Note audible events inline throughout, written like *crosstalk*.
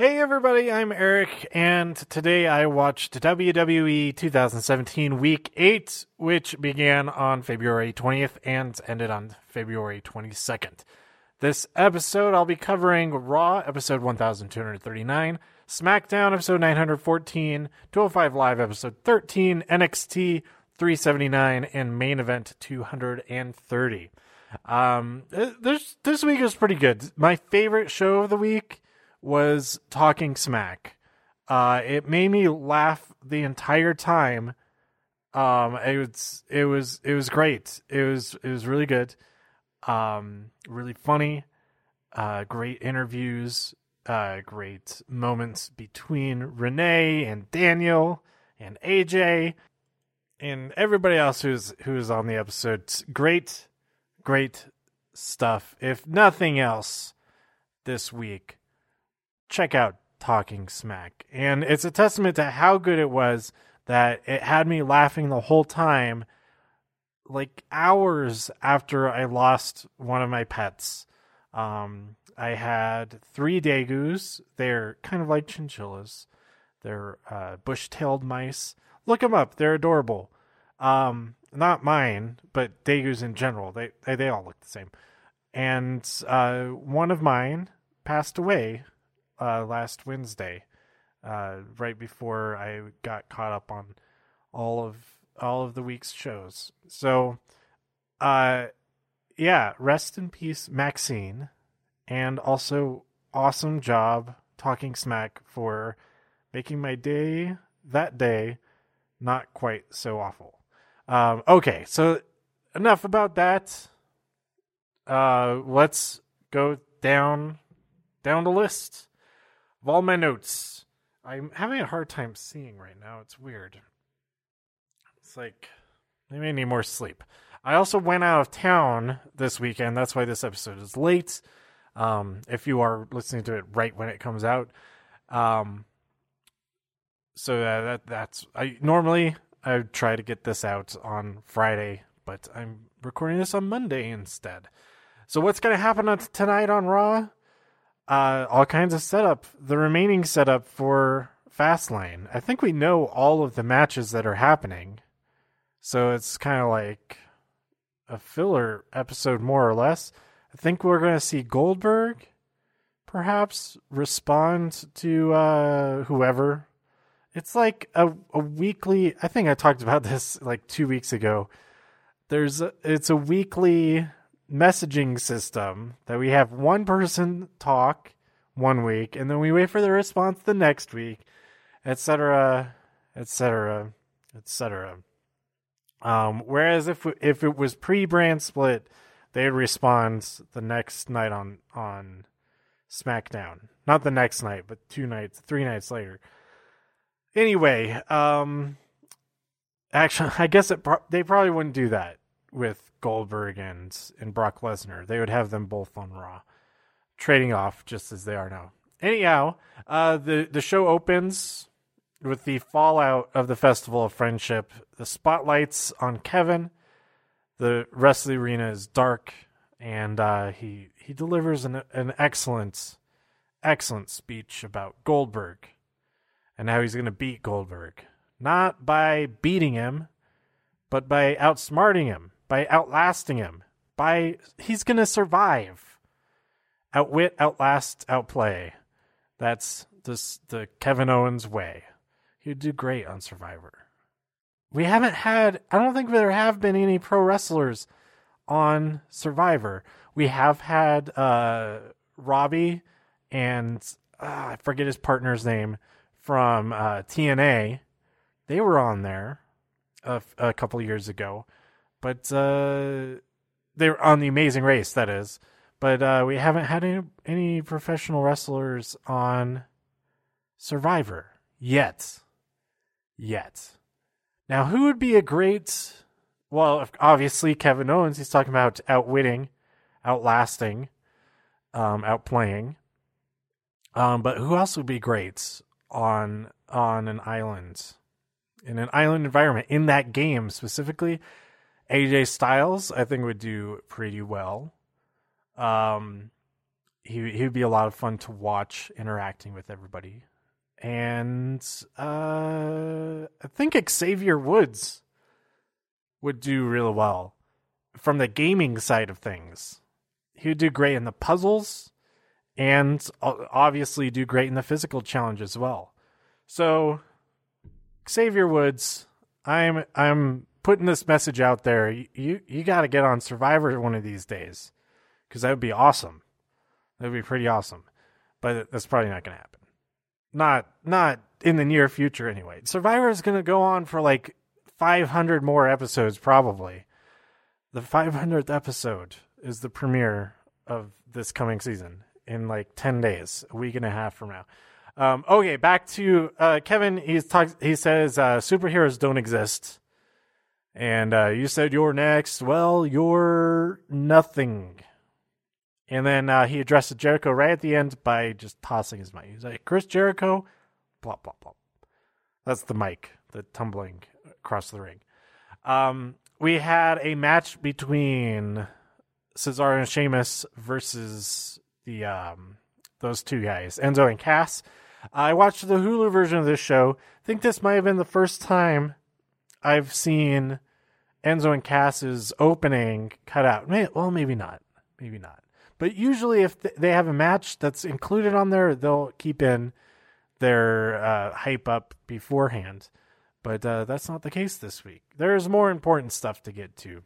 Hey everybody, I'm Eric, and today I watched WWE 2017 Week 8, which began on February 20th and ended on February 22nd. This episode, I'll be covering Raw, episode 1239, SmackDown, episode 914, 205 Live, episode 13, NXT 379, and main event 230. Um, this, this week was pretty good. My favorite show of the week was talking smack. Uh, it made me laugh the entire time. Um, it was it was it was great. It was it was really good. Um, really funny. Uh, great interviews. Uh, great moments between Renee and Daniel and AJ and everybody else who's who's on the episode. Great, great stuff. If nothing else, this week check out Talking Smack. And it's a testament to how good it was that it had me laughing the whole time, like hours after I lost one of my pets. Um, I had three degus. They're kind of like chinchillas. They're uh, bush-tailed mice. Look them up. They're adorable. Um, not mine, but degus in general. They they, they all look the same. And uh, one of mine passed away uh, last Wednesday, uh, right before I got caught up on all of all of the week's shows. So, uh, yeah, rest in peace, Maxine, and also awesome job talking smack for making my day that day not quite so awful. Um, okay, so enough about that. Uh, let's go down down the list of all my notes. I'm having a hard time seeing right now. It's weird. It's like maybe I need more sleep. I also went out of town this weekend. That's why this episode is late. Um, if you are listening to it right when it comes out, um, so that, that that's I normally I try to get this out on Friday, but I'm recording this on Monday instead. So what's going to happen tonight on Raw? Uh, all kinds of setup, the remaining setup for Fastlane. I think we know all of the matches that are happening. So it's kind of like a filler episode, more or less. I think we're going to see Goldberg perhaps respond to uh, whoever. It's like a, a weekly, I think I talked about *laughs* this like two weeks ago. There's a, it's a weekly messaging system that we have one person talk one week and then we wait for the response the next week, etc., etc., etc. Whereas if if it was pre brand split, they'd respond the next night on on SmackDown, not the next night, but two nights, three nights later. Anyway, um, actually, *laughs* I guess it pro- they probably wouldn't do that with Goldberg and and Brock Lesnar. They would have them both on Raw, trading off just as they are now. Anyhow, uh, the the show opens with the fallout of the Festival of Friendship. The spotlights on Kevin. The rest of the arena is dark, and uh, he he delivers an an excellent excellent speech about Goldberg and how he's going to beat Goldberg, not by beating him, but by outsmarting him by outlasting him. By he's gonna survive. Outwit, outlast, outplay. That's this the Kevin Owens way. He'd do great on Survivor. We haven't had I don't think there have been any pro wrestlers on Survivor. We have had uh Robbie and uh, I forget his partner's name from uh, TNA. They were on there a, a couple years ago but uh, they're on the Amazing Race. That is, but uh, we haven't had any any professional wrestlers on Survivor yet. Yet. Now, who would be a great? Well, obviously Kevin Owens. He's talking about outwitting, outlasting, um, outplaying. Um, but who else would be great on on an island, in an island environment in that game specifically? AJ Styles, I think would do pretty well. Um, he he would be a lot of fun to watch interacting with everybody. And uh, I think Xavier Woods would do really well from the gaming side of things. He would do great in the puzzles and obviously do great in the physical challenge as well. So Xavier Woods, I'm I'm putting this message out there. You you, got to get on Survivor one of these days because that would be awesome. That would be pretty awesome, but that's probably not going to happen. Not not in the near future anyway. Survivor is going to go on for like 500 more episodes probably. The 500th episode is the premiere of this coming season in like 10 days, a week and a half from now. Um, okay, back to uh, Kevin. He's talk- He says uh, superheroes don't exist, and uh, you said you're next. Well, you're nothing. And then uh, he addresses Jericho right at the end by just tossing his mic. He's like, "Chris Jericho, plop plop plop." That's the mic, the tumbling across the ring. Um, we had a match between Cesaro and Sheamus versus the um, those two guys, Enzo and Cass. I watched the Hulu version of this show. I think this might have been the first time I've seen Enzo and Cass's opening cut out. Well, maybe not. Maybe not. But usually, if they have a match that's included on there, they'll keep in their uh, hype up beforehand. But uh, that's not the case this week. There's more important stuff to get to.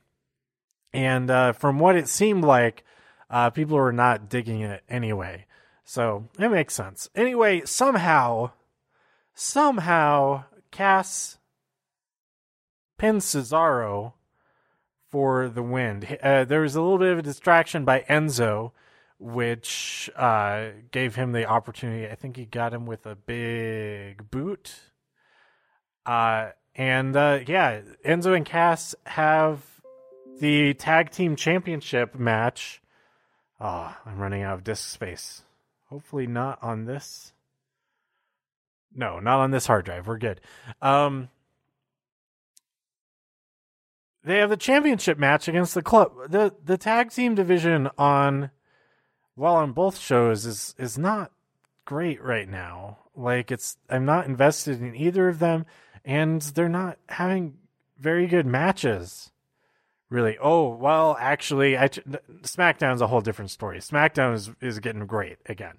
And uh, from what it seemed like, uh, people were not digging it anyway. So it makes sense. Anyway, somehow, somehow, Cass pins Cesaro for the win. Uh, there was a little bit of a distraction by Enzo, which uh, gave him the opportunity. I think he got him with a big boot. Uh, and uh, yeah, Enzo and Cass have the tag team championship match. Oh, I'm running out of disk space. Hopefully not on this. No, not on this hard drive. We're good. Um, they have the championship match against the club. the The tag team division on, well, on both shows is is not great right now. Like it's, I'm not invested in either of them, and they're not having very good matches really. Oh well, actually, I, SmackDown's a whole different story. SmackDown is is getting great again.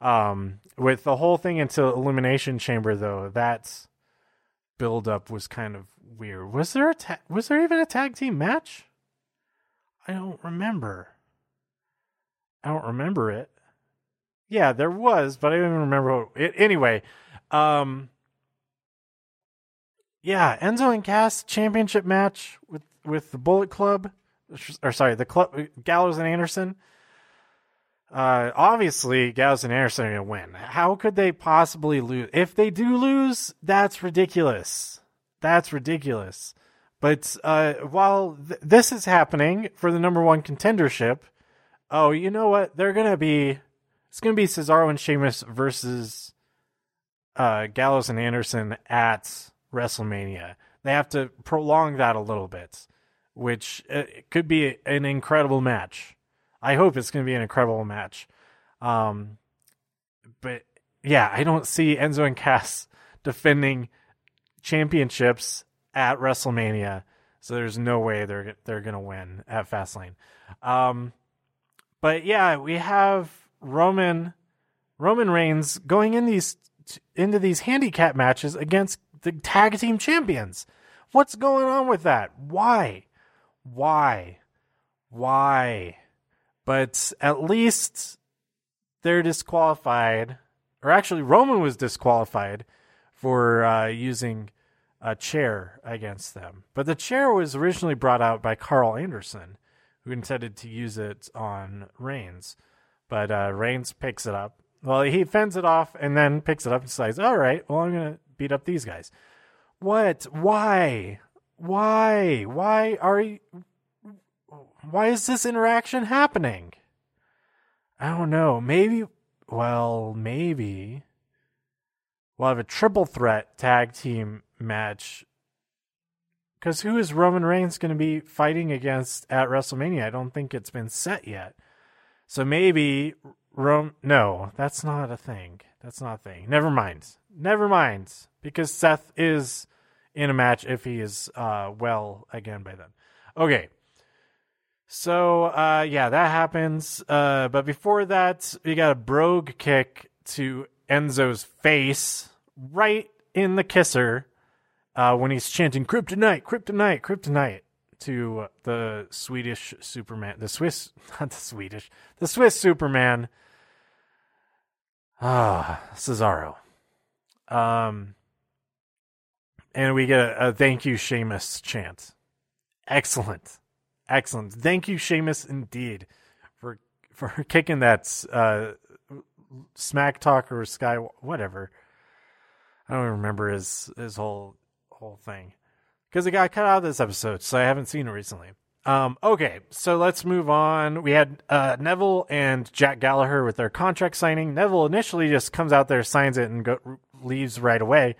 Um, with the whole thing into Elimination Chamber though, that build up was kind of weird. Was there a ta- was there even a tag team match? I don't remember. I don't remember it. Yeah, there was, but I don't even remember it. Anyway, um, yeah, Enzo and Cass championship match with with the Bullet Club, or sorry, the club Gallows and Anderson. Uh, obviously, Gallows and Anderson are going to win. How could they possibly lose? If they do lose, that's ridiculous. That's ridiculous. But uh, while th- this is happening for the number one contendership, oh, you know what? They're going to be. It's going to be Cesaro and Sheamus versus uh, Gallows and Anderson at WrestleMania. They have to prolong that a little bit which uh, could be an incredible match. I hope it's going to be an incredible match. Um, but yeah, I don't see Enzo and Cass *laughs* defending championships at WrestleMania. So there's no way they're they're gonna win at Fastlane. Um, but yeah, we have Roman Roman Reigns going in these into these handicap matches against the tag team champions. What's going on with that? Why? why? Why? But at least they're disqualified, or actually, Roman was disqualified for uh, using a chair against them. But the chair was originally brought out by Karl Anderson, who intended to use it on Reigns. But uh, Reigns picks it up. Well, he fends it off and then picks it up and says, All right, well, I'm going to beat up these guys. What? Why? Why? Why are you. Why is this interaction happening? I don't know. Maybe. Well, maybe. We'll have a triple threat tag team match. Because who is Roman Reigns going to be fighting against at WrestleMania? I don't think it's been set yet. So maybe Rome. No, that's not a thing. That's not a thing. Never mind. Never mind. Because Seth is in a match if he is uh, well again by then. Okay. So uh, yeah, that happens. Uh, but before that, we got a brogue kick to Enzo's face, right in the kisser, uh, when he's chanting "Kryptonite, Kryptonite, Kryptonite" to the Swedish Superman, the Swiss, *laughs* not the Swedish, the Swiss Superman. Ah, Cesaro. Um, and we get a, a thank you, Sheamus chant. Excellent. Excellent. Thank you, Sheamus, indeed, for for *laughs* kicking that uh, smack talk or sky whatever. I don't remember his his whole whole thing because it got cut out of this episode, so I haven't seen it recently. Um, okay, so let's move on. We had uh, Neville and Jack Gallagher with their contract signing. Neville initially just comes out there, signs it, and go, leaves right away.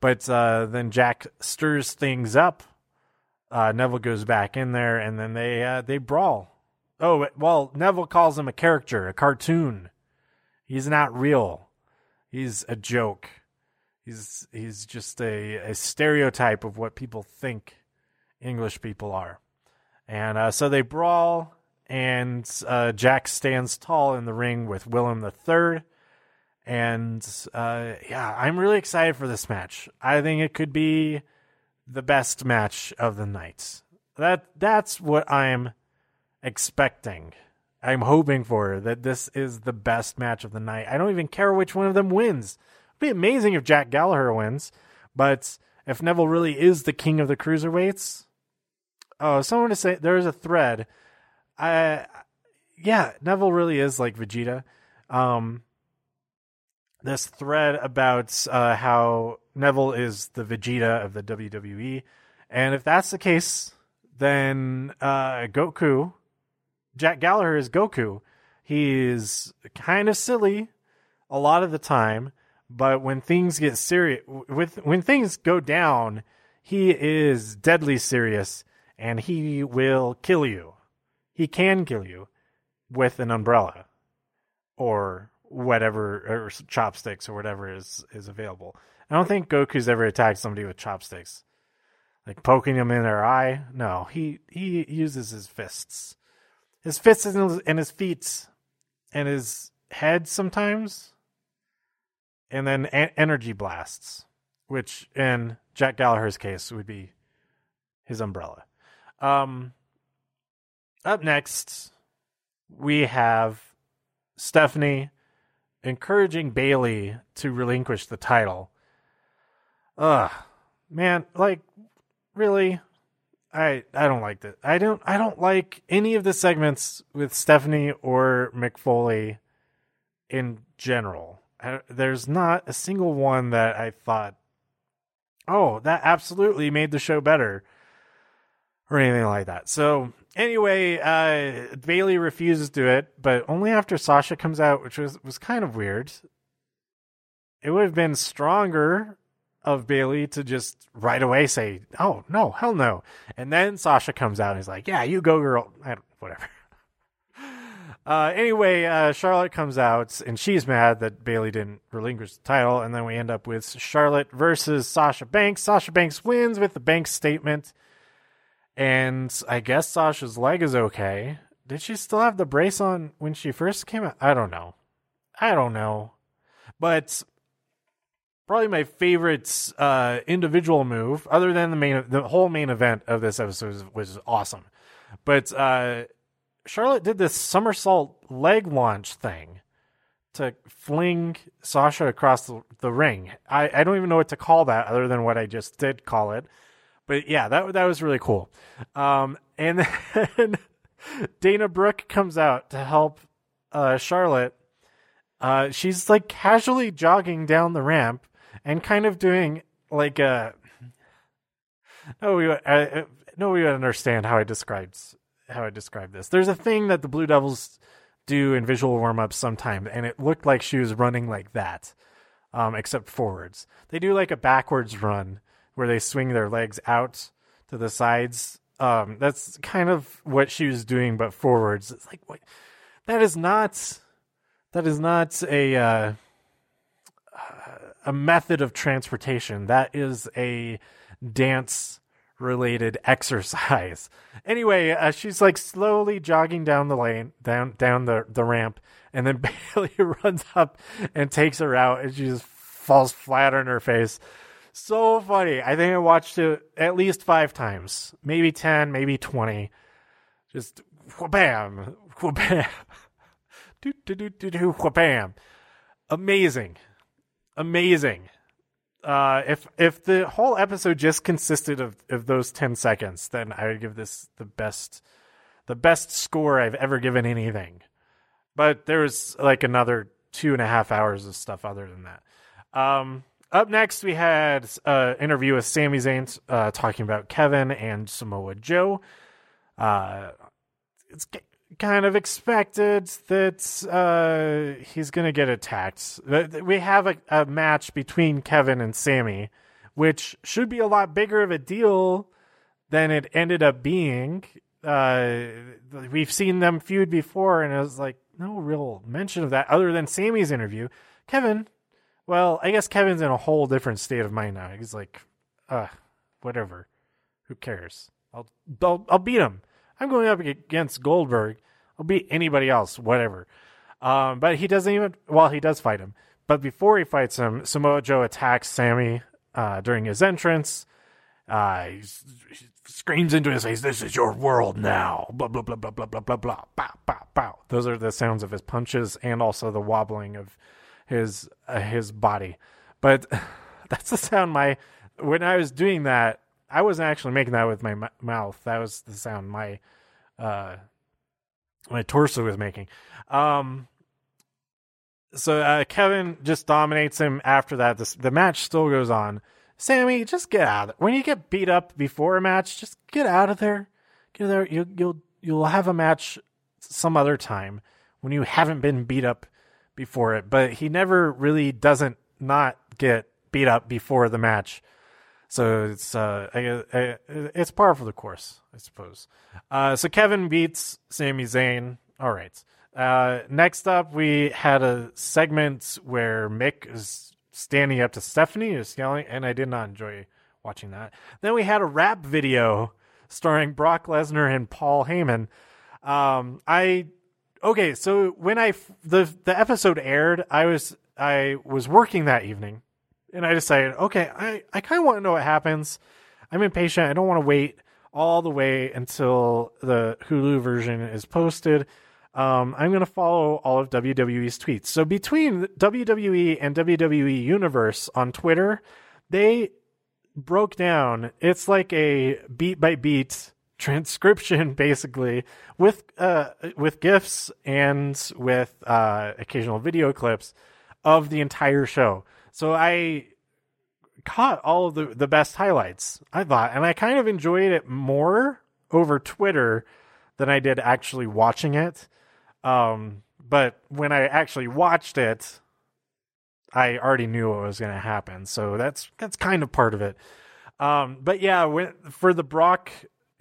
But uh, then Jack stirs things up uh, Neville goes back in there, and then they uh, they brawl. Oh well, Neville calls him a character, a cartoon. He's not real. He's a joke. He's he's just a, a stereotype of what people think English people are. And uh, so they brawl, and uh, Jack stands tall in the ring with William III. And uh, yeah, I'm really excited for this match. I think it could be the best match of the night. That that's what I'm expecting. I'm hoping for that this is the best match of the night. I don't even care which one of them wins. It'd be amazing if Jack Gallagher wins, but if Neville really is the king of the cruiserweights, oh, someone to say there's a thread. I yeah, Neville really is like Vegeta. Um, this thread about uh, how Neville is the Vegeta of the WWE, and if that's the case, then uh, Goku, Jack Gallagher is Goku. He's kind of silly a lot of the time, but when things get serious, with when things go down, he is deadly serious, and he will kill you. He can kill you with an umbrella, or whatever or chopsticks or whatever is is available. I don't think Goku's ever attacked somebody with chopsticks, like poking them in their eye. No, he he uses his fists, his fists and his, and his feet, and his head sometimes, and then a- energy blasts, which in Jack Gallagher's case would be his umbrella. Um, up next, we have Stephanie encouraging Bayley to relinquish the title. Ugh, man, like really, I I don't like that. I don't I don't like any of the segments with Stephanie or Mick Foley in general. There's not a single one that I thought, oh, that absolutely made the show better, or anything like that. So anyway, uh, Bayley refuses to do it, but only after Sasha comes out, which was was kind of weird. It would have been stronger of Bayley to just right away say, "Oh no, hell no," and then Sasha comes out and he's like, "Yeah, you go, girl." whatever. *laughs* Uh, anyway, uh, Charlotte comes out and she's mad that Bayley didn't relinquish the title, and then we end up with Charlotte versus Sasha Banks. Sasha Banks wins with the Banks statement and I guess Sasha's leg is okay. Did she still have the brace on when she first came out? I don't know. I don't know. But probably my favorite uh, individual move, other than the main, the whole main event of this episode was, was awesome. But uh, Charlotte did this somersault leg launch thing to fling Sasha across the, the ring. I, I don't even know what to call that other than what I just did call it. But yeah, that that was really cool. Um, and *laughs* then Dana Brooke comes out to help uh, Charlotte. Uh, she's like casually jogging down the ramp and kind of doing like a. No, we uh, no, we understand how I described how I described this. There's a thing that the Blue Devils do in visual warm ups sometimes, and it looked like she was running like that, um, except forwards. They do like a backwards run where they swing their legs out to the sides. Um, that's kind of what she was doing, but forwards. It's like, what? That is not that is not a uh, a method of transportation. That is a dance related *laughs* exercise. Anyway, uh, she's like slowly jogging down the lane, down down the the ramp, and then *laughs* Bayley *laughs* runs up and takes her out, and she just falls flat on her face. So funny. I think I watched it at least five times, maybe ten, maybe twenty. Just wha-bam, wha-bam, *laughs* do do do do do wha-bam. Amazing, amazing uh, if if the whole episode just consisted of, of those ten seconds, then I would give this the best the best score I've ever given anything. But there was like another two and a half hours of stuff other than that. Um, up next, we had an interview with Sami Zayn uh, talking about Kevin and Samoa Joe. Uh, it's kind of expected that uh, he's going to get attacked. We have a, a, match between Kevin and Sami, which should be a lot bigger of a deal than it ended up being. Uh, we've seen them feud before, and it was like no real mention of that other than Sami's interview. Kevin, well, I guess Kevin's in a whole different state of mind now. He's like, uh, whatever. Who cares? I'll, I'll, I'll beat him. I'm going up against Goldberg. I'll beat anybody else, whatever. Um, but he doesn't even. Well, he does fight him. But before he fights him, Samoa Joe attacks Sami uh, during his entrance. Uh, he screams into his face, "This is your world now!" Blah blah blah blah blah blah blah blah. Bow bow bow. Those are the sounds of his punches and also the wobbling of his uh, his body. But *laughs* that's the sound my when I was doing that I wasn't actually making that with my m- mouth. That was the sound my uh, my torso was making. Um, so uh, Kevin just dominates him. After that, the match still goes on. Sami, just get out. When you get beat up before a match, just get out of there. Get there. You, you'll you'll have a match some other time when you haven't been beat up before it. But he never really doesn't not get beat up before the match. So it's uh, it's par for the course, I suppose. Uh, so Kevin beats Sami Zayn. All right. Uh, next up, we had a segment where Mick is standing up to Stephanie, is yelling, and I did not enjoy watching that. Then we had a rap video starring Brock Lesnar and Paul Heyman. Um, I okay, so when I the the episode aired, I was I was working that evening and I decided, okay, I, I kind of want to know what happens. I'm impatient. I don't want to wait all the way until the Hulu version is posted. Um, I'm going to follow all of WWE's tweets. So between WWE and WWE Universe on Twitter, they broke down. It's like a beat by beat transcription, *laughs* basically, with uh, with gifs and with uh, occasional video clips of the entire show. So I caught all of the, the best highlights, I thought, and I kind of enjoyed it more over Twitter than I did actually watching it. Um, but when I actually watched it, I already knew what was going to happen, so that's that's kind of part of it. Um, but yeah, when, for the Brock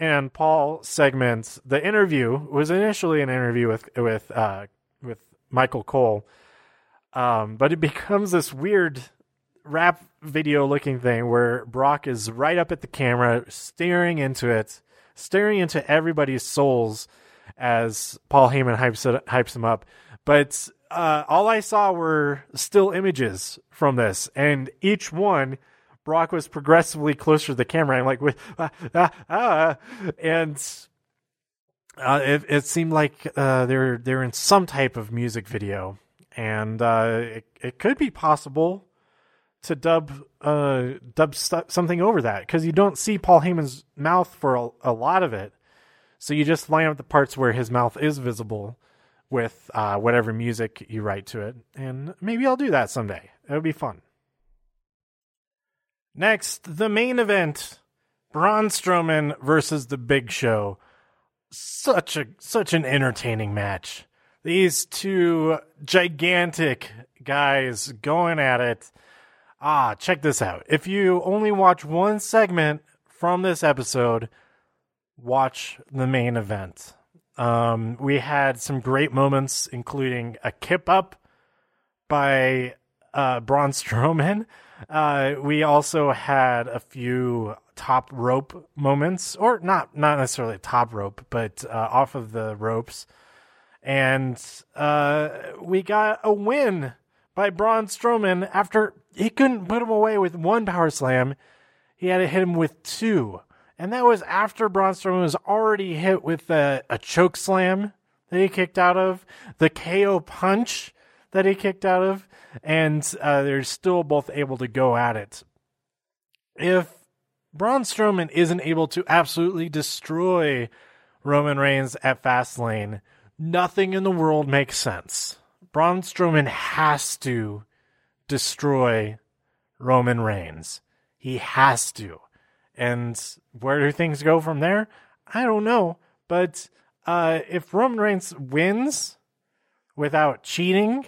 and Paul segments, the interview was initially an interview with with uh, with Michael Cole, um, but it *laughs* becomes this weird rap video looking thing where Brock is right up at the camera, staring into it, staring into everybody's souls as Paul Heyman hypes it, hypes him up. But uh, all I saw were still images from this, and each one. Brock was progressively closer to the camera. I'm like, ah, ah, ah. and uh, it, it seemed like uh, they're they're in some type of music video, and uh, it, it could be possible to dub uh dub st- something over that because you don't see Paul Heyman's mouth for a, a, lot of it, so you just line up the parts where his mouth is visible with uh, whatever music you write to it, and maybe I'll do that someday. It would be fun. Next, the main event: Braun Strowman versus The Big Show. Such a such an entertaining match. These two gigantic guys going at it ah, check this out. If you only watch one segment from this episode, watch the main event. Um, we had some great moments, including a kip up by uh, Braun Strowman. Uh, we also had a few top rope moments, or not not necessarily top rope, but uh, off of the ropes, and uh, we got a win by Braun Strowman after he couldn't put him away with one power slam. He had to hit him with two. And that was after Braun Strowman was already hit with a, a choke slam that he kicked out of, the KO punch that he kicked out of, and uh, they're still both able to go at it. If Braun Strowman isn't able to absolutely destroy Roman Reigns at Fastlane, nothing in the world makes sense. Braun Strowman has to destroy Roman Reigns. He has to. And where do things go from there? I don't know. But uh, if Roman Reigns wins without cheating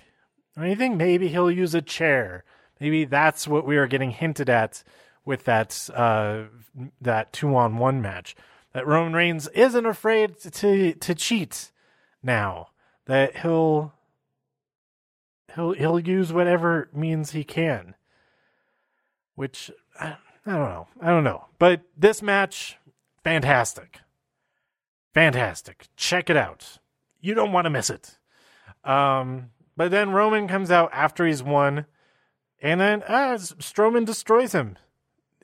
or anything, maybe he'll use a chair. Maybe that's what we are getting hinted at with that uh, that two on one match. That Roman Reigns isn't afraid to to cheat now. That he'll he'll he'll use whatever means he can. Which I, I don't know. I don't know. But this match, fantastic. Fantastic. Check it out. You don't want to miss it. Um, but then Roman comes out after he's won, and then uh, Strowman destroys him.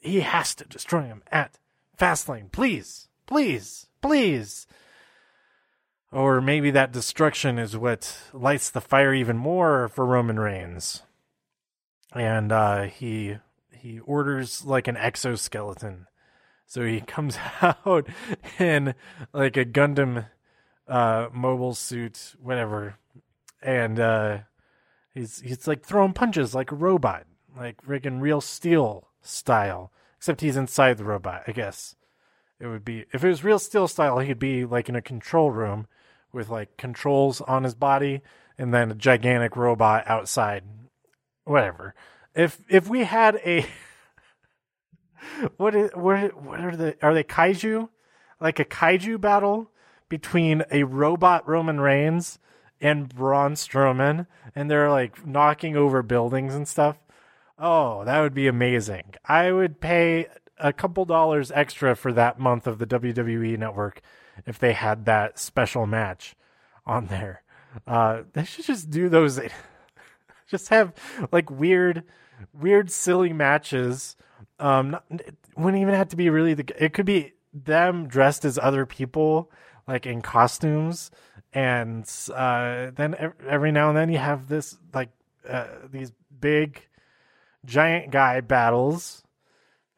He has to destroy him at Fastlane. Please, please, please. Or maybe that destruction is what lights the fire even more for Roman Reigns. And uh, he he orders like an exoskeleton. So he *laughs* comes out in like a Gundam uh, mobile suit, whatever, and uh, he's he's like throwing punches like a robot, like friggin' real steel style. Except he's inside the robot, I guess. It would be if it was real steel style, he'd be like in a control room with like controls on his body and then a gigantic robot outside. Whatever. If if we had a *laughs* what is what what are the are they kaiju? Like a kaiju battle between a robot Roman Reigns and Braun Strowman and they're like knocking over buildings and stuff. Oh, that would be amazing. I would pay a couple dollars extra for that month of the WWE network if they had that special match on there. Uh, they should just do those. *laughs* just have like weird, weird, silly matches. Um, not, it wouldn't even have to be really the. It could be them dressed as other people, like in costumes, and uh, then every now and then you have this like uh, these big, giant guy battles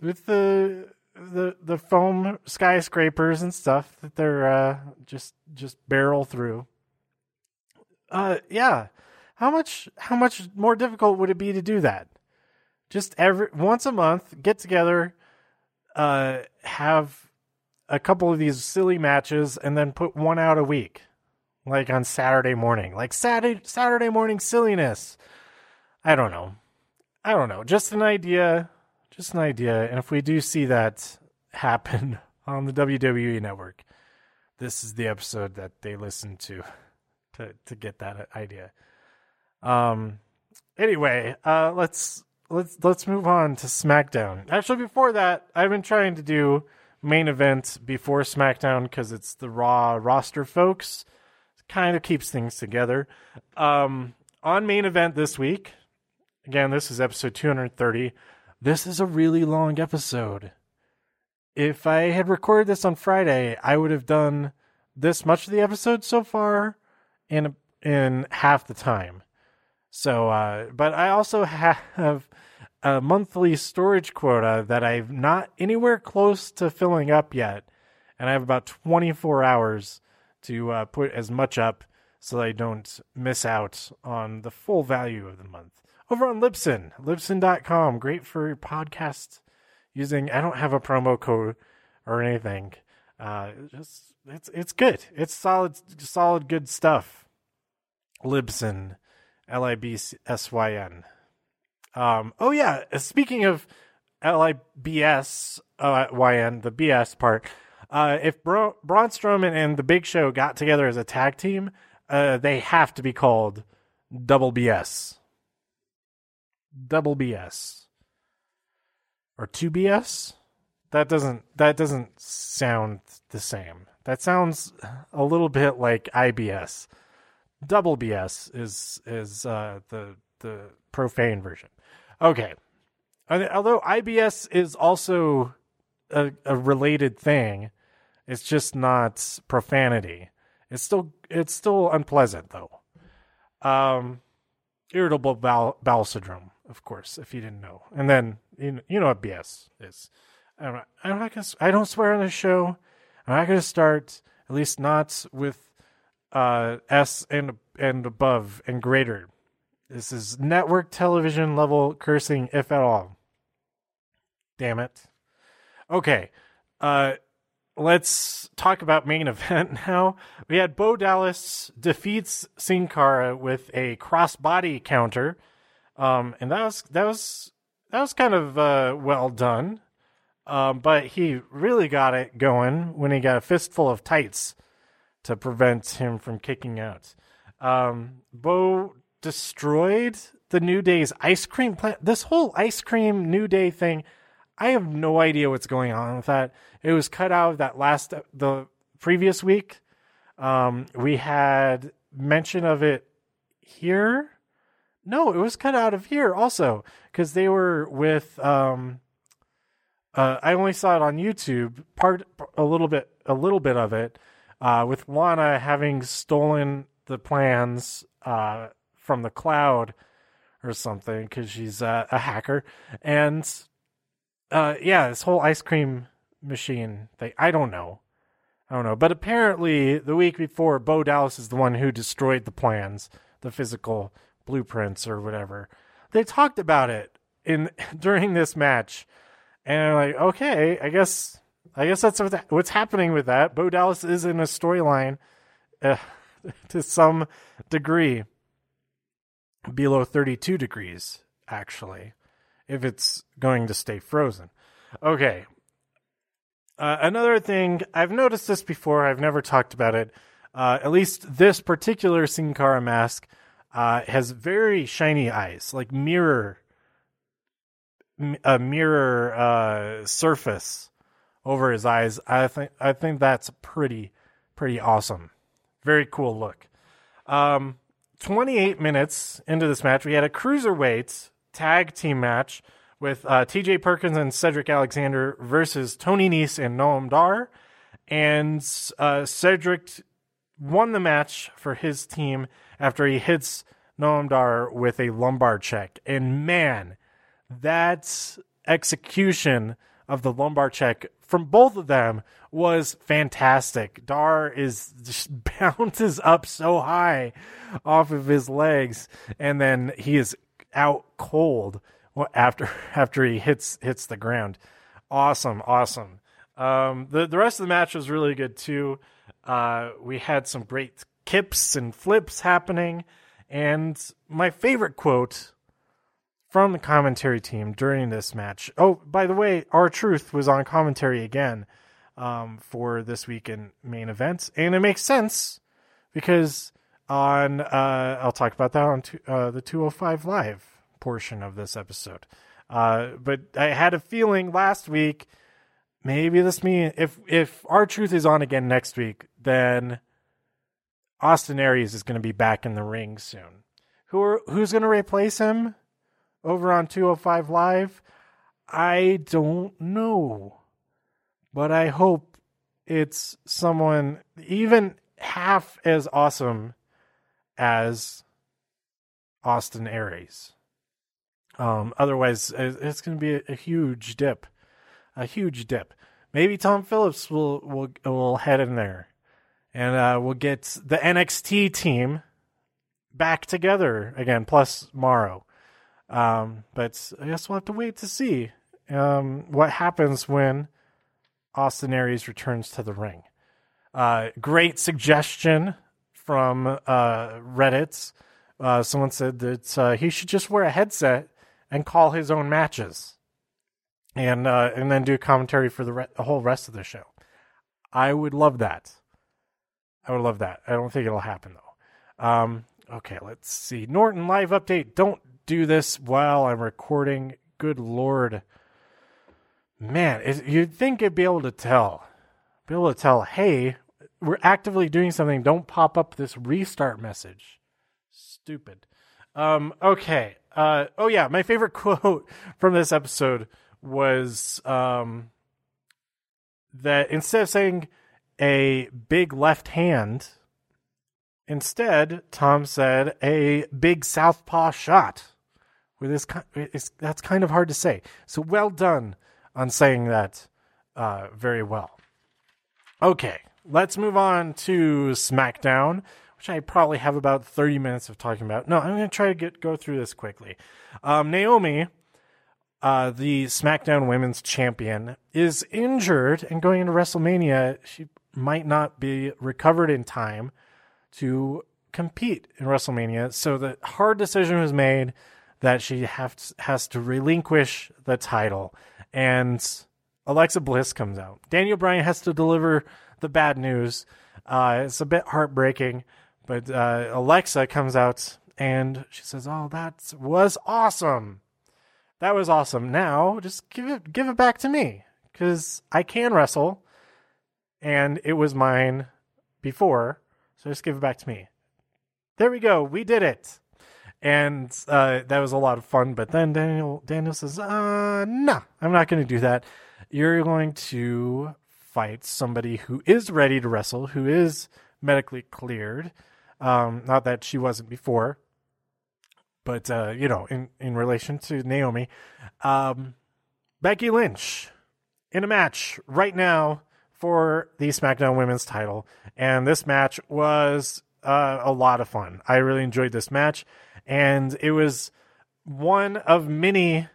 with the the the foam skyscrapers and stuff that they're uh, just just barrel through. Uh, yeah. How much how much more difficult would it be to do that? Just every once a month, get together, uh, have a couple of these silly matches, and then put one out a week, like on Saturday morning, like Saturday Saturday morning silliness. I don't know. I don't know. Just an idea just an idea. And if we do see that happen *laughs* on the WWE network, this is the episode that they listen to to to get that idea. Um anyway, uh let's let's let's move on to SmackDown. Actually before that, I've been trying to do main event before SmackDown cuz it's the Raw roster folks. Kind of keeps things together. Um on main event this week, again, this is episode 230. This is a really long episode. If I had recorded this on Friday, I would have done this much of the episode so far in in half the time. So, uh, but I also have a monthly storage quota that I'm not anywhere close to filling up yet, and I have about 24 hours to uh, put as much up so I don't miss out on the full value of the month over on Libsyn, libsyn.com. Great for podcasts using. I don't have a promo code or anything. Uh, just it's it's good. It's solid, solid, good stuff. Libsyn, L I B S Y N. Um. Oh yeah. Speaking of L I B S Y N, the BS part. Uh, if Bra- Braun Strowman and the Big Show got together as a tag team, uh, they have to be called Double BS double BS or 2BS. That doesn't that doesn't sound the same. That sounds a little bit like IBS. Double BS is is uh, the the profane version. Okay, although IBS is also a, a related thing, it's just not profanity. It's still it's still unpleasant though. Um, irritable bowel, bowel syndrome, of course, if you didn't know. And then you know, you know what BS is. I'm not, I'm not gonna, I don't swear on this show. I'm not to start, at least not with uh, S and and above and greater. This is network television level cursing, if at all. Damn it. Okay. Uh, let's talk about main *laughs* event now. We had Bo Dallas defeats Sin Cara with a crossbody counter, um, and that was that was that was kind of uh, well done. Um, but he really got it going when he got a fistful of tights to prevent him from kicking out. Um, Bo destroyed the New Day's ice cream plant. This whole ice cream New Day thing I have no idea what's going on with that. It was cut out of that last the previous week. Um, we had mention of it here. No, it was cut out of here also because they were with. Um, uh, I only saw it on YouTube. Part a little bit, a little bit of it, uh, with Lana having stolen the plans uh, from the cloud or something because she's a hacker, and uh, yeah, this whole ice cream machine thing. I don't know. I don't know. But apparently, the week before, Bo Dallas is the one who destroyed the plans, the physical blueprints or whatever. They talked about it in *laughs* during this match, and I'm like, okay, I guess, I guess that's what's happening with that. Bo Dallas is in a storyline *laughs* uh, to some degree, below 32 degrees, actually if it's going to stay frozen. Okay. Uh, another thing, I've noticed this before, I've never talked about it. Uh, at least this particular Sin Cara mask uh, has very shiny eyes, like mirror, a mirror uh, surface over his eyes. I think I think that's pretty pretty awesome. Very cool look. Um, 28 minutes into this match, we had a cruiserweight tag team match with uh, TJ Perkins and Cedric Alexander versus Tony Nese and Noam Dar. And uh, Cedric won the match for his team after he hits Noam Dar with a lumbar check. And man, that execution of the lumbar check from both of them was fantastic. Dar is just *laughs* bounces up so high off of his legs, and then he is out cold after *laughs* after he hits hits the ground. Awesome, awesome. Um, the the rest of the match was really good too. Uh, we had some great kips and flips happening, and my favorite quote from the commentary team during this match. Oh, by the way, R-Truth was on commentary again um, for this week in main events, and it makes sense because on uh, I'll talk about that on uh, the 205 live portion of this episode. Uh, but I had a feeling last week maybe this mean if if R-Truth is on again next week, then Austin Aries is going to be back in the ring soon. Who are, who's going to replace him over on 205 Live? I don't know. But I hope it's someone even half as awesome as Austin Aries. Um, otherwise, it's going to be a, a, huge dip, a huge dip. Maybe Tom Phillips will will will head in there, and uh, we'll get the NXT team back together again, plus Morrow. Um, but I guess we'll have to wait to see um, what happens when Austin Aries returns to the ring. Uh, great suggestion from uh, Reddit. Uh, someone said that uh, he should just wear a headset and call his own matches, and uh, and then do commentary for the, re- the whole rest of the show. I would love that. I would love that. I don't think it'll happen though. Um, okay, let's see. Norton live update. Don't do this while I'm recording. Good lord. Man, it, you'd think it'd be able to tell. Be able to tell, hey, we're actively doing something. Don't pop up this restart message. Stupid. Um, okay. Uh, oh yeah, my favorite *laughs* quote from this episode was um, that instead of saying a big left hand, instead Tom said a big southpaw shot. With this, that's kind of hard to say. So well done on saying that uh, very well. Okay, let's move on to SmackDown, which I probably have about 30 minutes of talking about. No, I'm going to try to get go through this quickly. Um, Naomi, uh, the SmackDown Women's Champion, is injured and going into WrestleMania. She might not be recovered in time to compete in WrestleMania. So the hard decision was made that she have, has to relinquish the title. And Alexa Bliss comes out. Daniel Bryan has to deliver the bad news. Uh, it's a bit heartbreaking, but uh, Alexa comes out and she says, "Oh, that was awesome. That was awesome. Now just give it give it back to me because I can wrestle, and it was mine before. So just give it back to me. There we go. We did it." And uh, that was a lot of fun. But then Daniel Daniel says, "Uh, no, I'm not going to do that. You're going to fight somebody who is ready to wrestle, who is medically cleared. Um, not that she wasn't before, but uh, you know, in in relation to Naomi, um, Becky Lynch in a match right now for the SmackDown Women's Title, and this match was uh, a lot of fun. I really enjoyed this match, and it was one of many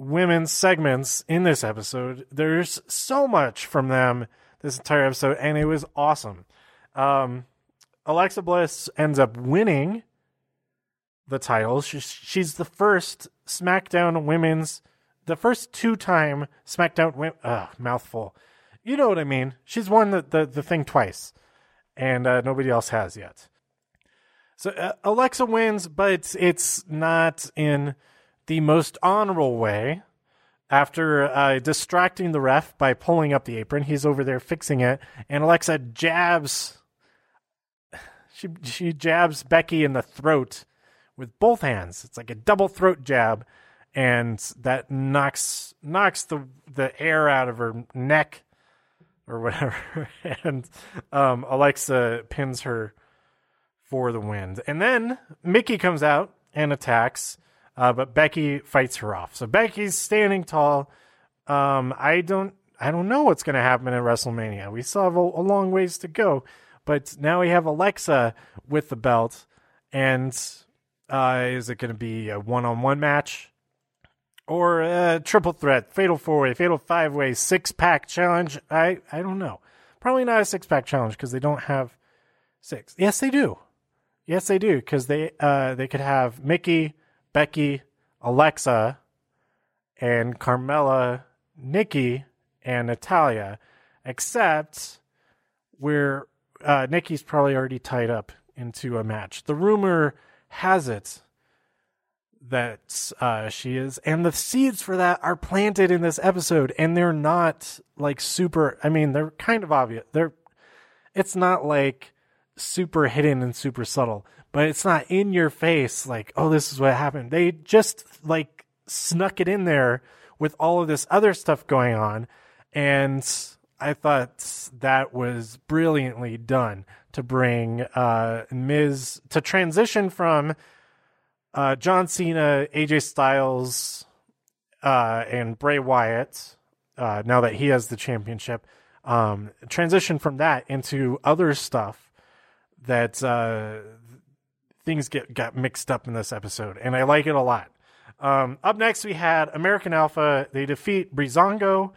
women's segments in this episode. There's so much from them this entire episode, and it was awesome. Um, Alexa Bliss ends up winning the title. She's, she's the first SmackDown women's, the first two time SmackDown, uh, mouthful. You know what I mean? She's won the, the, the thing twice, and uh, nobody else has yet. So uh, Alexa wins, but it's not in the most honorable way. After uh, distracting the ref by pulling up the apron, he's over there fixing it, and Alexa jabs. She she jabs Becky in the throat with both hands. It's like a double throat jab, and that knocks knocks the the air out of her neck or whatever. *laughs* and um, Alexa pins her for the win. And then Mickie comes out and attacks. Uh, but Becky fights her off. So Becky's standing tall. Um, I don't, I don't know what's going to happen in WrestleMania. We still have a, a, long ways to go, but now we have Alexa with the belt, and uh, is it going to be a one-on-one match or a triple threat, fatal four-way, fatal five-way, six-pack challenge? I, I don't know. Probably not a six-pack challenge because they don't have six. Yes, they do. Yes, they do because they, uh, they could have Mickie Becky, Alexa, and Carmella, Nikki, and Natalya, except where uh, Nikki's probably already tied up into a match. The rumor has it that uh, she is, and the seeds for that are planted in this episode, and they're not like super. I mean, they're kind of obvious. They're. It's not like super hidden and super subtle, but it's not in your face like, oh, this is what happened. They just like snuck it in there with all of this other stuff going on. And I thought that was brilliantly done to bring uh, Miz to transition from uh, John Cena, AJ Styles, uh, and Bray Wyatt. Uh, now that he has the championship, um, transition from that into other stuff that uh, things get got mixed up in this episode, and I like it a lot. Um, up next, we had American Alpha. They defeat Breezango.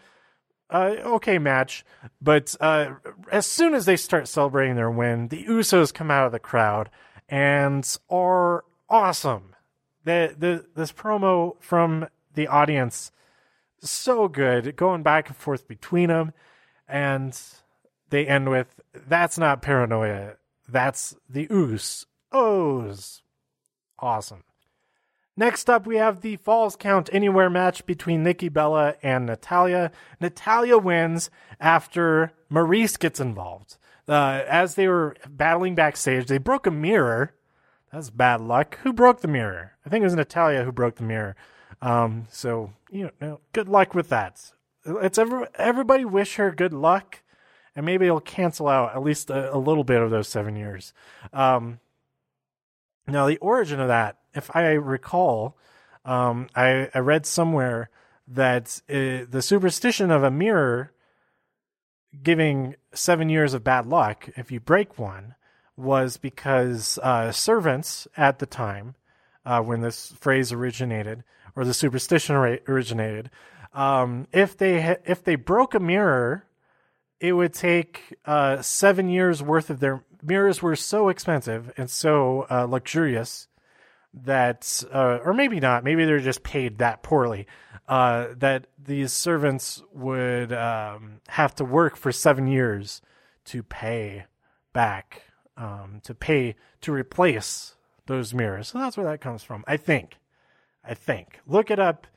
Uh, okay match, but uh, as soon as they start celebrating their win, the Usos come out of the crowd and are awesome. The, the this promo from the audience so good, going back and forth between them, and they end with "That's not paranoia. That's the Us O's. Awesome. Next up, we have the Falls Count Anywhere match between Nikki Bella and Natalya. Natalya wins after Maryse gets involved. Uh, as they were battling backstage, they broke a mirror. That's bad luck. Who broke the mirror? I think it was Natalya who broke the mirror. Um, so you know, good luck with that. It's every, everybody wish her good luck, and maybe it'll cancel out at least a, a little bit of those seven years. Um, now, the origin of that, if I recall, um, I, I read somewhere that uh, the superstition of a mirror giving seven years of bad luck if you break one was because uh, servants at the time, uh, when this phrase originated or the superstition originated, um, if they ha- if they broke a mirror, it would take uh, seven years worth of their mirrors were so expensive and so uh, luxurious that, uh, or maybe not, maybe they're just paid that poorly, uh, that these servants would um, have to work for seven years to pay back, um, to pay to replace those mirrors. So that's where that comes from. I think. I think. Look it up.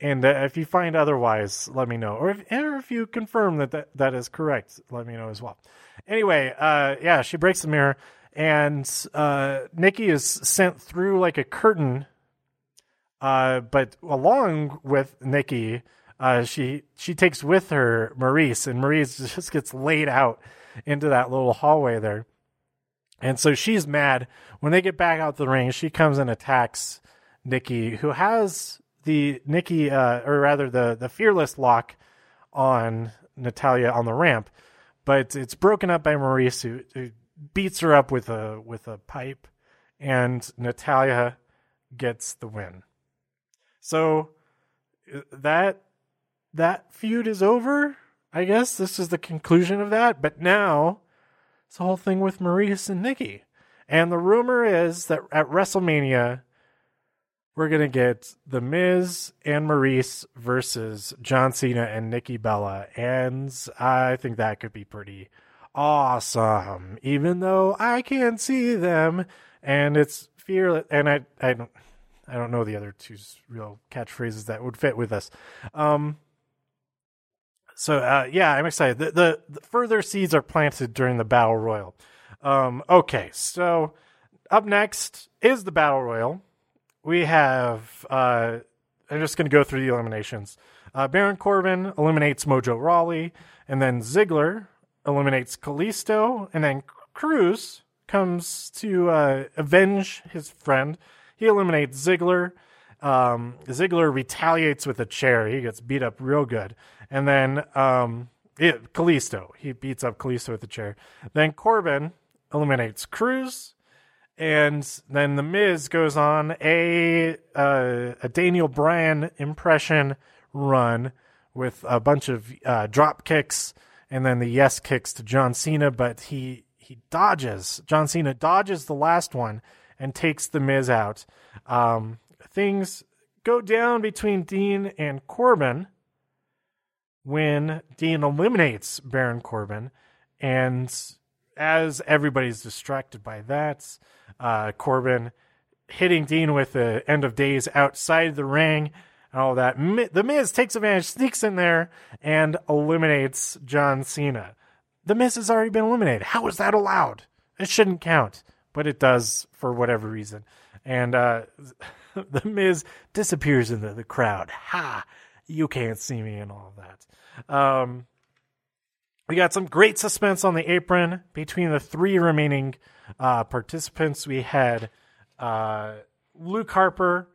And uh, if you find otherwise, let me know. Or if, or if you confirm that, that that is correct, let me know as well. Anyway, uh, yeah, she breaks the mirror, and uh, Nikki is sent through like a curtain. Uh, but along with Nikki, uh, she she takes with her Maryse, and Maryse *laughs* just gets laid out into that little hallway there. And so she's mad. When they get back out the ring, she comes and attacks Nikki, who has the Nikki, uh, or rather the the fearless lock on Natalya on the ramp, but it's broken up by Maryse who, who beats her up with a with a pipe, and Natalya gets the win. So uh, that that feud is over. I guess this is the conclusion of that. But now it's the whole thing with Maryse and Nikki. And the rumor is that at WrestleMania, we're going to get The Miz and Maryse versus John Cena and Nikki Bella. And I think that could be pretty awesome, even though I can't see them. And it's fearless. And I, I don't, I don't know the other two real catchphrases that would fit with this. Um, so uh, yeah, I'm excited. The, the, the, further seeds are planted during the battle royal. Um, okay, so up next is the battle royal we have. Uh, I'm just going to go through the eliminations. Uh, Baron Corbin eliminates Mojo Rawley, and then Ziggler eliminates Kalisto, and then Crews comes to uh, avenge his friend. He eliminates Ziggler. Um, Ziggler retaliates with a chair. He gets beat up real good, and then um, it, Kalisto he beats up Kalisto with a chair. Then Corbin eliminates Crews and then the Miz goes on a uh, a Daniel Bryan impression run with a bunch of uh, drop kicks and then the yes kicks to John Cena, but he he dodges. John Cena dodges the last one and takes the Miz out. Um, things go down between Dean and Corbin when Dean eliminates Baron Corbin, and as everybody's distracted by that, uh, Corbin hitting Dean with the end of days outside the ring and all that. The Miz takes advantage, sneaks in there, and eliminates John Cena. The Miz has already been eliminated. How is that allowed? It shouldn't count, but it does for whatever reason. And uh, *laughs* the Miz disappears in the, crowd. Ha! You can't see me and all that. Um, we got some great suspense on the apron between the three remaining uh, participants. We had uh, Luke Harper,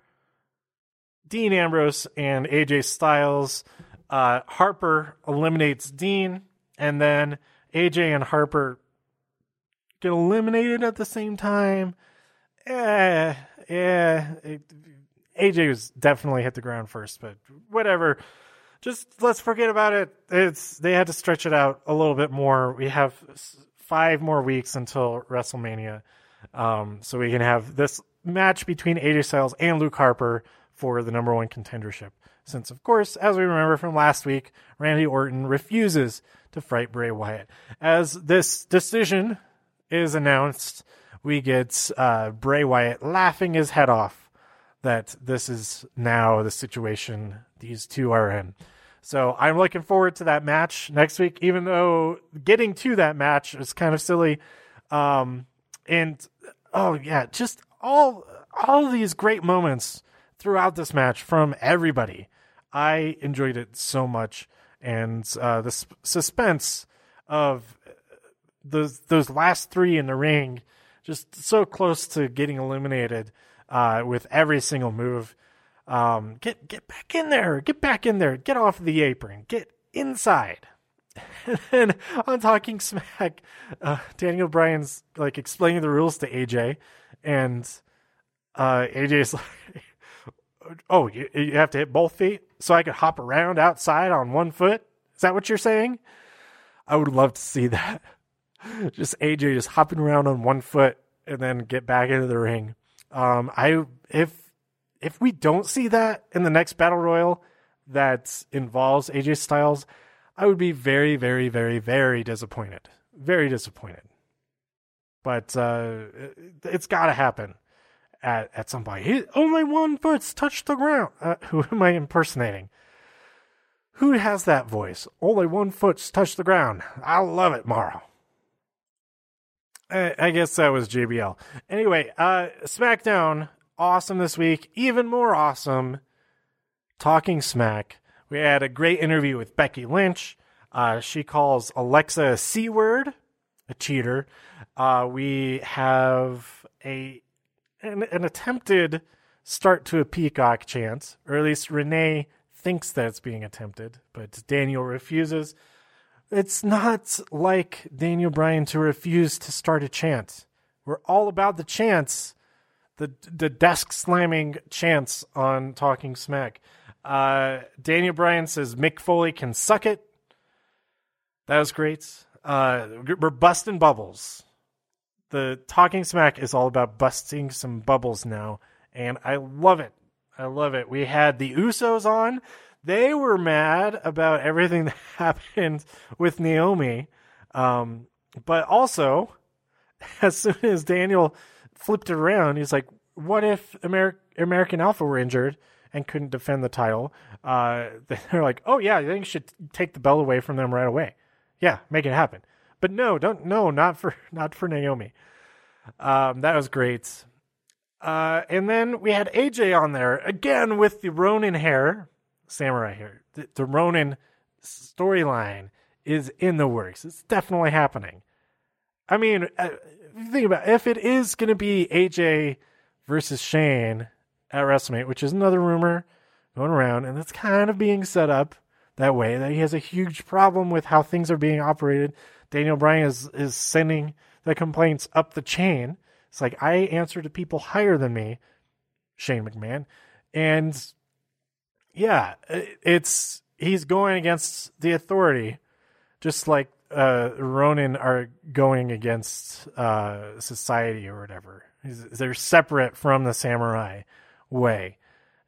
Dean Ambrose, and AJ Styles. Uh, Harper eliminates Dean, and then AJ and Harper get eliminated at the same time. Eh, yeah, AJ was definitely hit the ground first, but whatever just let's forget about it. It's they had to stretch it out a little bit more. We have five more weeks until WrestleMania, um, so we can have this match between AJ Styles and Luke Harper for the number one contendership. Since, of course, as we remember from last week, Randy Orton refuses to fight Bray Wyatt. As this decision is announced, we get uh, Bray Wyatt laughing his head off that this is now the situation these two are in. So I'm looking forward to that match next week, even though getting to that match is kind of silly. Um, and oh yeah, just all all these great moments throughout this match from everybody. I enjoyed it so much, and uh, the s- suspense of those those last three in the ring, just so close to getting eliminated uh, with every single move. Um, get get back in there, get back in there, get off the apron, get inside. *laughs* and then on talking smack, uh, Daniel Bryan's like explaining the rules to AJ, and uh, AJ's *laughs* like, "Oh, you, you have to hit both feet, so I could hop around outside on one foot." Is that what you're saying? I would love to see that. *laughs* just AJ just hopping around on one foot and then get back into the ring. Um, I if if we don't see that in the next battle royal that involves AJ Styles, I would be very, very, very, very disappointed. Very disappointed. But uh, it's got to happen at at some point. He, only one foot's touched the ground. Uh, *laughs* who am I impersonating? Who has that voice? Only one foot's touched the ground. I love it, Mauro. I, I guess that was JBL. Anyway, uh, SmackDown, awesome this week. Even more awesome, talking smack. We had a great interview with Becky Lynch. Uh, she calls Alexa a C word, a cheater. Uh, we have a an, an attempted start to a peacock chant, or at least Renee thinks that it's being attempted, but Daniel refuses. It's not like Daniel Bryan to refuse to start a chant. We're all about the chants, the the desk slamming chance on Talking Smack. Uh, Daniel Bryan says Mick Foley can suck it. That was great. Uh, we're busting bubbles. The Talking Smack is all about busting some bubbles now, and I love it. I love it. We had the Usos on. They were mad about everything *laughs* that happened with Naomi. Um, but also, *laughs* as soon as Daniel flipped it around, he's like, what if Amer- American Alpha were injured and couldn't defend the title? Uh, *laughs* they're like, oh, yeah, I think you should take the belt away from them right away. Yeah, make it happen. But no, don't, no, not for, *laughs* not for Naomi. Um, that was great. Uh, and then we had AJ on there again with the Ronin hair, samurai hair. The, the Ronin storyline is in the works. It's definitely happening. I mean, uh, think about it. if it is going to be AJ versus Shane at WrestleMania, which is another rumor going around, and it's kind of being set up that way that he has a huge problem with how things are being operated. Daniel Bryan is is sending the complaints up the chain. It's like I answer to people higher than me, Shane McMahon, and yeah, it's he's going against the authority, just like uh, Ronin are going against uh, society or whatever. They're separate from the samurai way,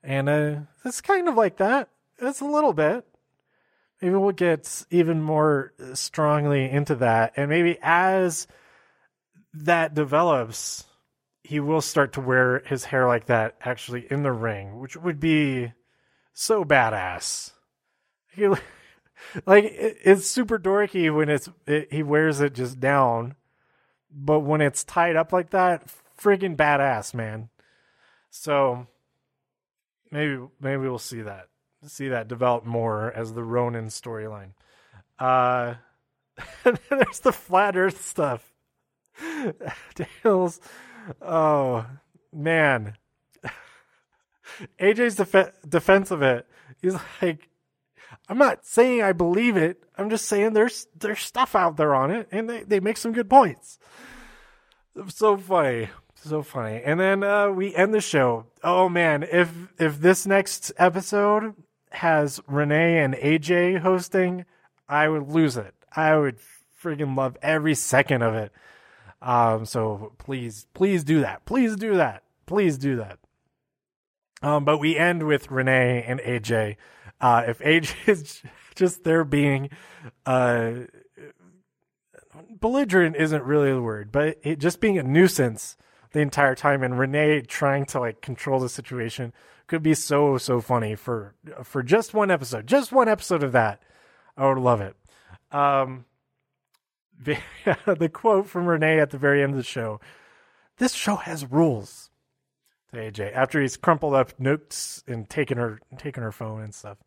and uh, it's kind of like that. It's a little bit. Maybe we'll get even more strongly into that, and maybe as that develops, he will start to wear his hair like that actually in the ring, which would be so badass. *laughs* Like it, it's super dorky when it's it, he wears it just down, but when it's tied up like that, friggin' badass, man. So maybe maybe we'll see that see that develop more as the Ronin storyline. Uh, *laughs* there's the flat Earth stuff. *laughs* Dale's, oh man, *laughs* AJ's def- defense of it. He's like, I'm not saying I believe it. I'm just saying there's there's stuff out there on it, and they, they make some good points. So funny, so funny. And then uh, we end the show. Oh man, if if this next episode has Renee and AJ hosting, I would lose it. I would freaking love every second of it. Um, so please, please do that. Please do that. Please do that. Um, but we end with Renee and AJ. Uh, if AJ *laughs* is just there being, uh, belligerent isn't really the word, but it just being a nuisance the entire time, and Renee trying to like control the situation could be so so funny for for just one episode, just one episode of that. I would love it. Um, the, *laughs* the quote from Renee at the very end of the show: "This show has rules." To AJ after he's crumpled up notes and taken her taken her phone and stuff.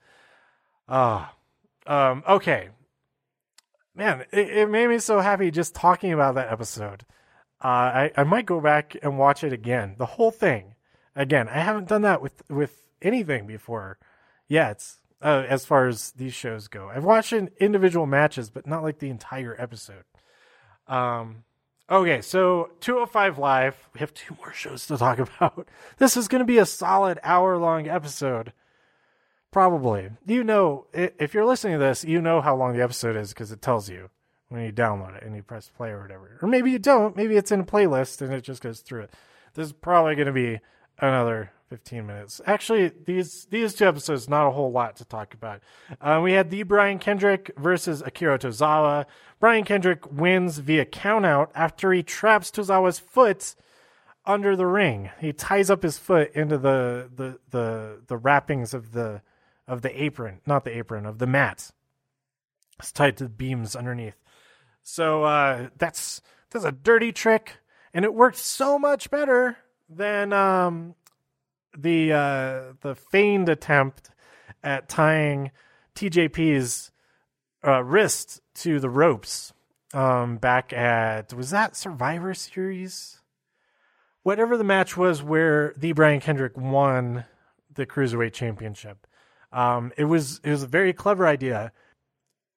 Ah, um, okay, man, it, it, made me so happy just talking about that episode. Uh, I I might go back and watch it again, the whole thing again. I haven't done that with with anything before yet, uh, as far as these shows go. I've watched individual matches, but not like the entire episode. Um, okay, so 205 Live, we have two more shows to talk *laughs* about. This is going to be a solid hour long episode. Probably. You know, if you're listening to this, you know how long the episode is because it tells you when you download it and you press play or whatever. Or maybe you don't. Maybe it's in a playlist and it just goes through it. This is probably going to be another 15 minutes. Actually, these these two episodes not a whole lot to talk about. Uh, we had the Brian Kendrick versus Akira Tozawa. Brian Kendrick wins via countout after he traps Tozawa's foot under the ring. He ties up his foot into the the the, the wrappings of the of the apron, not the apron of the mat. It's tied to the beams underneath. So uh, that's that's a dirty trick, and it worked so much better than um, the uh, the feigned attempt at tying TJP's uh, wrist to the ropes um, back at was that Survivor Series, whatever the match was where the Brian Kendrick won the cruiserweight championship. Um, it was it was a very clever idea,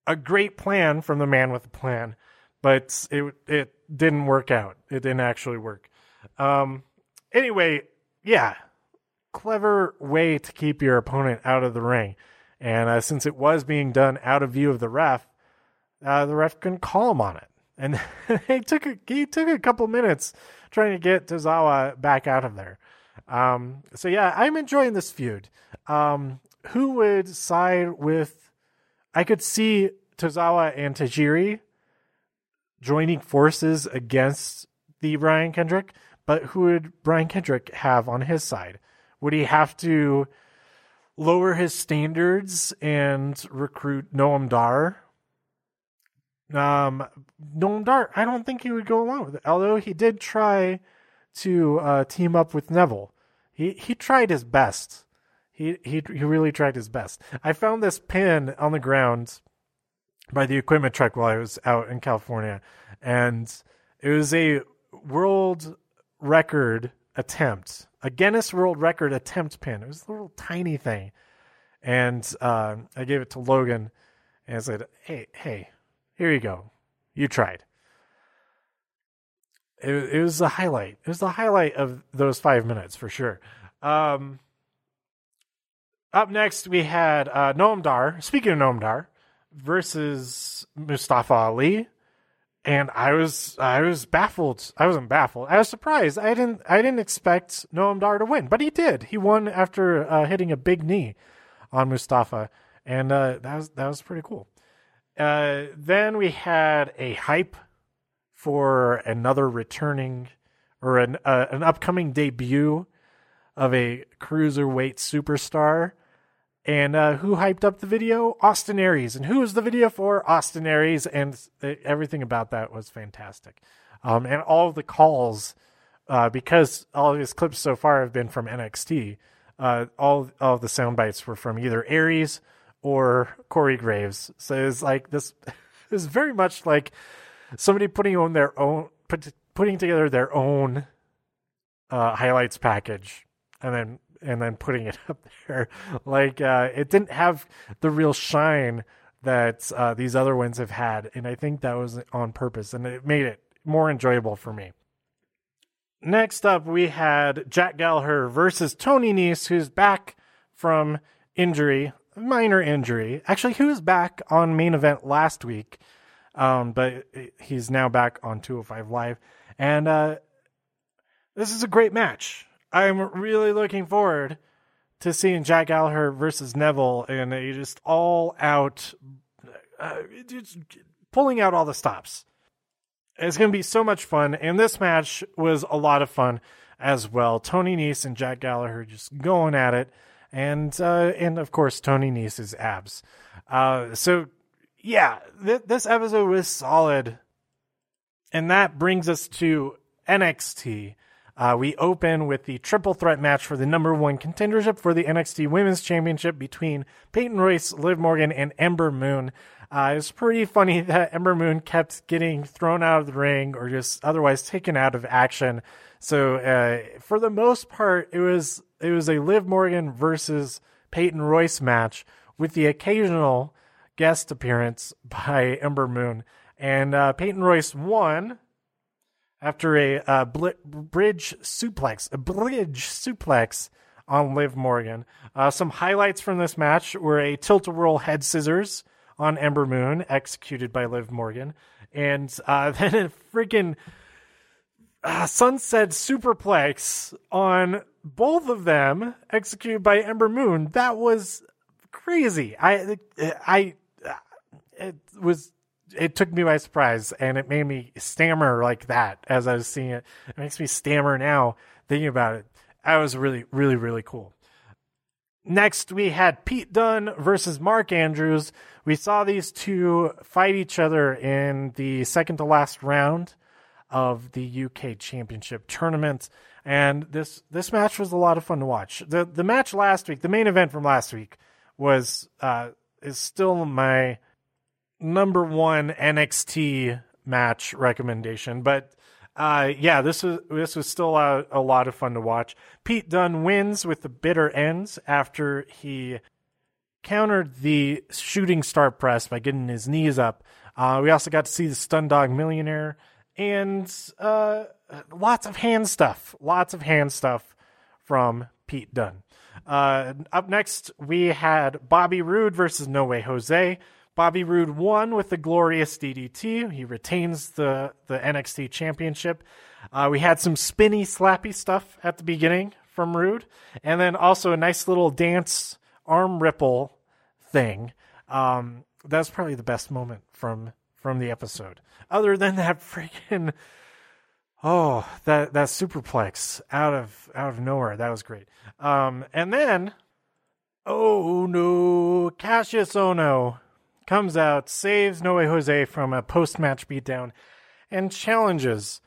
a great plan from the man with the plan, but it it didn't work out. It didn't actually work. Um, anyway, yeah, clever way to keep your opponent out of the ring. And uh, since it was being done out of view of the ref, uh, the ref couldn't call him on it. And *laughs* he took a, he took a couple minutes trying to get Tozawa back out of there. Um, so yeah, I'm enjoying this feud. Um, who would side with? I could see Tozawa and Tajiri joining forces against the Brian Kendrick, but who would Brian Kendrick have on his side? Would he have to lower his standards and recruit Noam Dar? Um, Noam Dar, I don't think he would go along with it. Although he did try to uh, team up with Neville, he he tried his best. He he he really tried his best. I found this pin on the ground by the equipment truck while I was out in California, and it was a world record attempt, a Guinness World Record attempt pin. It was a little tiny thing, and uh, I gave it to Logan, and I said, "Hey, hey, here you go. You tried." It, it was a highlight. It was the highlight of those five minutes for sure. Um, up next, we had uh, Noam Dar. Speaking of Noam Dar, versus Mustafa Ali and I was I was baffled. I wasn't baffled. I was surprised. I didn't I didn't expect Noam Dar to win, but he did. He won after uh, hitting a big knee on Mustafa, and uh, that was that was pretty cool. Uh, then we had a hype for another returning or an uh, an upcoming debut of a cruiserweight superstar and uh, who hyped up the video? Austin Aries. And who was the video for? Austin Aries. And everything about that was fantastic. Um, and all the calls, uh, because all of his clips so far have been from NXT, uh, all, all the sound bites were from either Aries or Corey Graves. So it's like this *laughs* is very much like somebody putting on their own, put, putting together their own uh, highlights package and then and then putting it *laughs* up there. Like uh, it didn't have the real shine that uh, these other ones have had, and I think that was on purpose, and it made it more enjoyable for me. Next up, we had Jack Gallagher versus Tony Nese, who's back from injury, minor injury. Actually, he was back on main event last week, um, but he's now back on 205 Live, and uh, this is a great match. I'm really looking forward to seeing Jack Gallagher versus Neville and a just all out, uh, just pulling out all the stops. it's going to be so much fun. And this match was a lot of fun as well. Tony Nese and Jack Gallagher just going at it. And, uh, and of course, Tony Nese's abs. Uh, so yeah, th- this episode was solid. And that brings us to NXT. Uh, we open with the triple threat match for the number one contendership for the NXT Women's Championship between Peyton Royce, Liv Morgan, and Ember Moon. Uh, it's pretty funny *laughs* that Ember Moon kept getting thrown out of the ring or just otherwise taken out of action. So uh, for the most part, it was it was a Liv Morgan versus Peyton Royce match with the occasional guest appearance *laughs* by Ember Moon, and uh, Peyton Royce won after a uh, bl- bridge suplex, a bridge suplex on Liv Morgan. Uh, some highlights from this match were a tilt a whirl head scissors on Ember Moon, executed by Liv Morgan, and uh, *laughs* then a freaking uh, sunset superplex on both of them, executed by Ember Moon. That was crazy. I, I, it was it took me by surprise and it made me stammer like that as I was seeing it. It makes me stammer now thinking about it. That was really, really, really cool. Next, we had Pete Dunne versus Mark Andrews. We saw these two fight each other in the second to last round of the UK Championship tournament. And this this match was a lot of fun to watch. The the match last week, the main event from last week, was uh, is still my number one NXT match recommendation. But uh, yeah, this was this was still a, a, lot of fun to watch. Pete Dunne wins with the bitter ends after he countered the shooting star press by getting his knees up. Uh, we also got to see the Stun Dog Millionaire and uh, lots of hand stuff. Lots of hand stuff from Pete Dunne. Uh, up next, we had Bobby Roode versus No Way Jose. Bobby Roode won with the glorious DDT. He retains the, the NXT championship. Uh, we had some spinny, slappy stuff at the beginning from Roode, and then also a nice little dance arm ripple thing. Um, that's probably the best moment from from the episode. Other than that freaking oh that that superplex out of out of nowhere, that was great. Um, and then oh no, Kassius Ohno comes out, saves No Way Jose from a post match beatdown, and challenges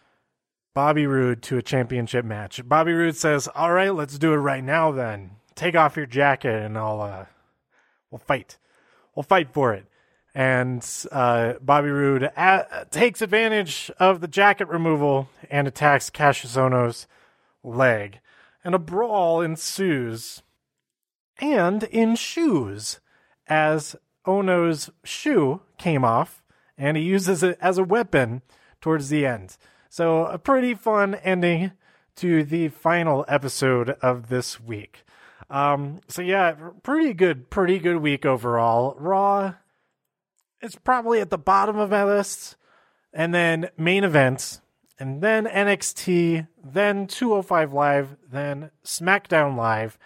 Bobby Roode to a championship match. Bobby Roode says, All right, let's do it right now then. Take off your jacket and I'll, uh, we'll fight. We'll fight for it. And uh, Bobby Roode a- takes advantage of the jacket removal and attacks Kassius Ohno's leg. And a brawl ensues. And in shoes, as Ohno's shoe came off, and he uses it as a weapon towards the end. So, a pretty fun ending to the final episode of this week. Um, so yeah, pretty good, pretty good week overall. Raw is probably at the bottom of my list, and then main events, and then NXT, then 205 Live, then SmackDown Live,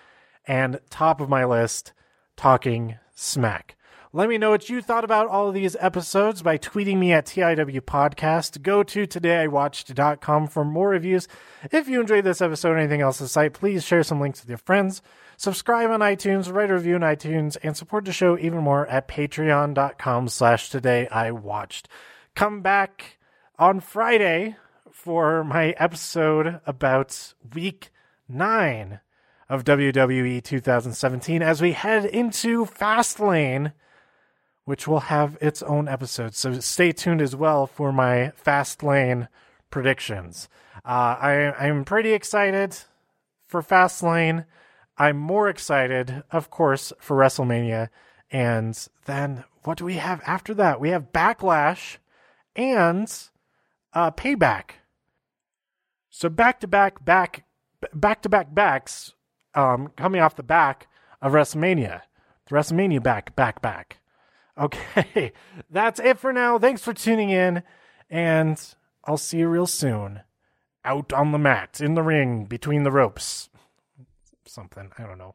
and top of my list, Talking Smack. Let me know what you thought about all of these episodes by tweeting me at TIW Podcast. Go to todayiwatched.com for more reviews. If you enjoyed this episode or anything else on the site, please share some links with your friends. Subscribe on iTunes, write a review on iTunes, and support the show even more at patreon.com slash todayiwatched. Come back on Friday for my episode about week nine of WWE 2017 as we head into Fastlane which will have its own episode. So stay tuned as well for my Fast Lane predictions. Uh, I, I'm pretty excited for Fast Lane. I'm more excited, of course, for WrestleMania. And then what do we have after that? We have Backlash and uh, Payback. So back to back, back, back to back backs um, coming off the back of WrestleMania. The WrestleMania back, back, back. Okay, *laughs* that's it for now. Thanks for tuning in, and I'll see you real soon. Out on the mat, in the ring, between the ropes. Something, I don't know.